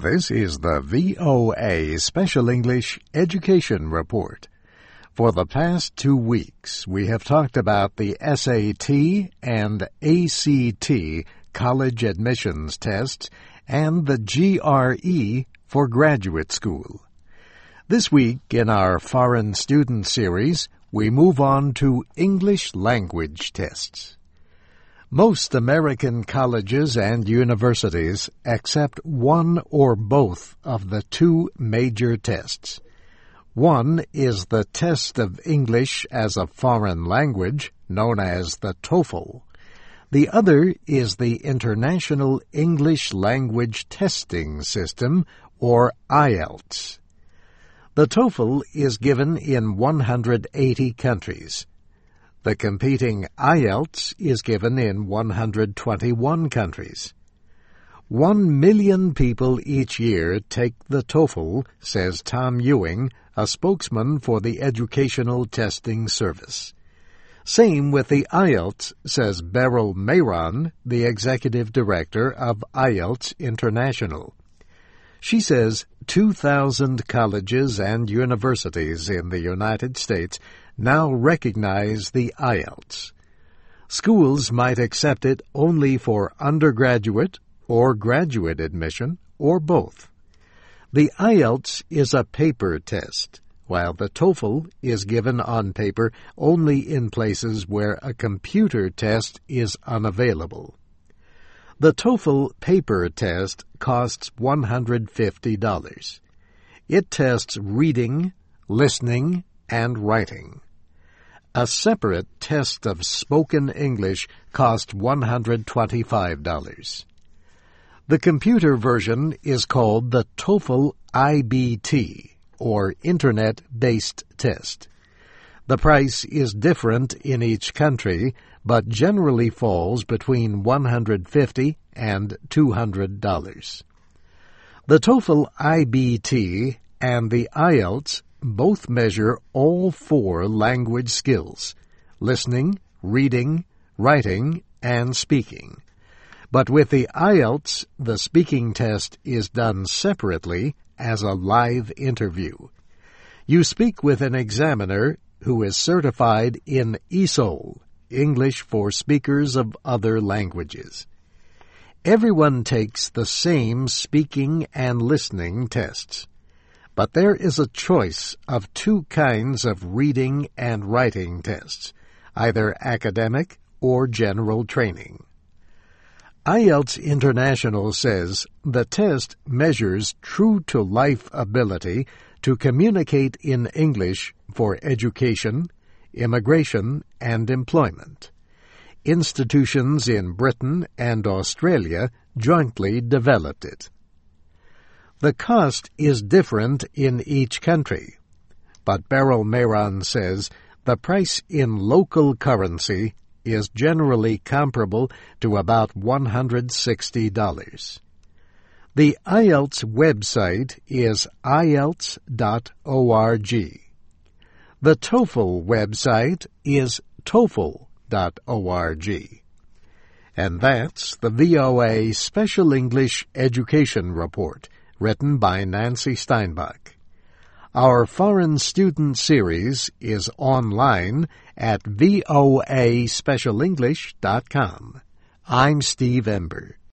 This is the VOA Special English Education Report. For the past two weeks, we have talked about the SAT and ACT college admissions tests and the GRE for graduate school. This week, in our Foreign Student Series, we move on to English language tests. Most American colleges and universities accept one or both of the two major tests. One is the test of English as a foreign language, known as the TOEFL. The other is the International English Language Testing System, or IELTS. The TOEFL is given in 180 countries. The competing IELTS is given in 121 countries. One million people each year take the TOEFL, says Tom Ewing, a spokesman for the Educational Testing Service. Same with the IELTS, says Beryl Meiron, the executive director of IELTS International. She says 2,000 colleges and universities in the United States now recognize the IELTS. Schools might accept it only for undergraduate or graduate admission, or both. The IELTS is a paper test, while the TOEFL is given on paper only in places where a computer test is unavailable. The TOEFL paper test costs $150. It tests reading, listening, and writing. A separate test of spoken English cost $125. The computer version is called the TOEFL IBT, or Internet-Based Test. The price is different in each country, but generally falls between 150 and $200. The TOEFL IBT and the IELTS both measure all four language skills listening, reading, writing, and speaking. But with the IELTS, the speaking test is done separately as a live interview. You speak with an examiner who is certified in ESOL, English for Speakers of Other Languages. Everyone takes the same speaking and listening tests. But there is a choice of two kinds of reading and writing tests, either academic or general training. IELTS International says the test measures true to life ability to communicate in English for education, immigration, and employment. Institutions in Britain and Australia jointly developed it. The cost is different in each country, but Beryl Meiron says the price in local currency is generally comparable to about $160. The IELTS website is IELTS.org. The TOEFL website is TOEFL.org. And that's the VOA Special English Education Report, written by Nancy Steinbach. Our Foreign Student Series is online at voaspecialenglish.com. I'm Steve Ember.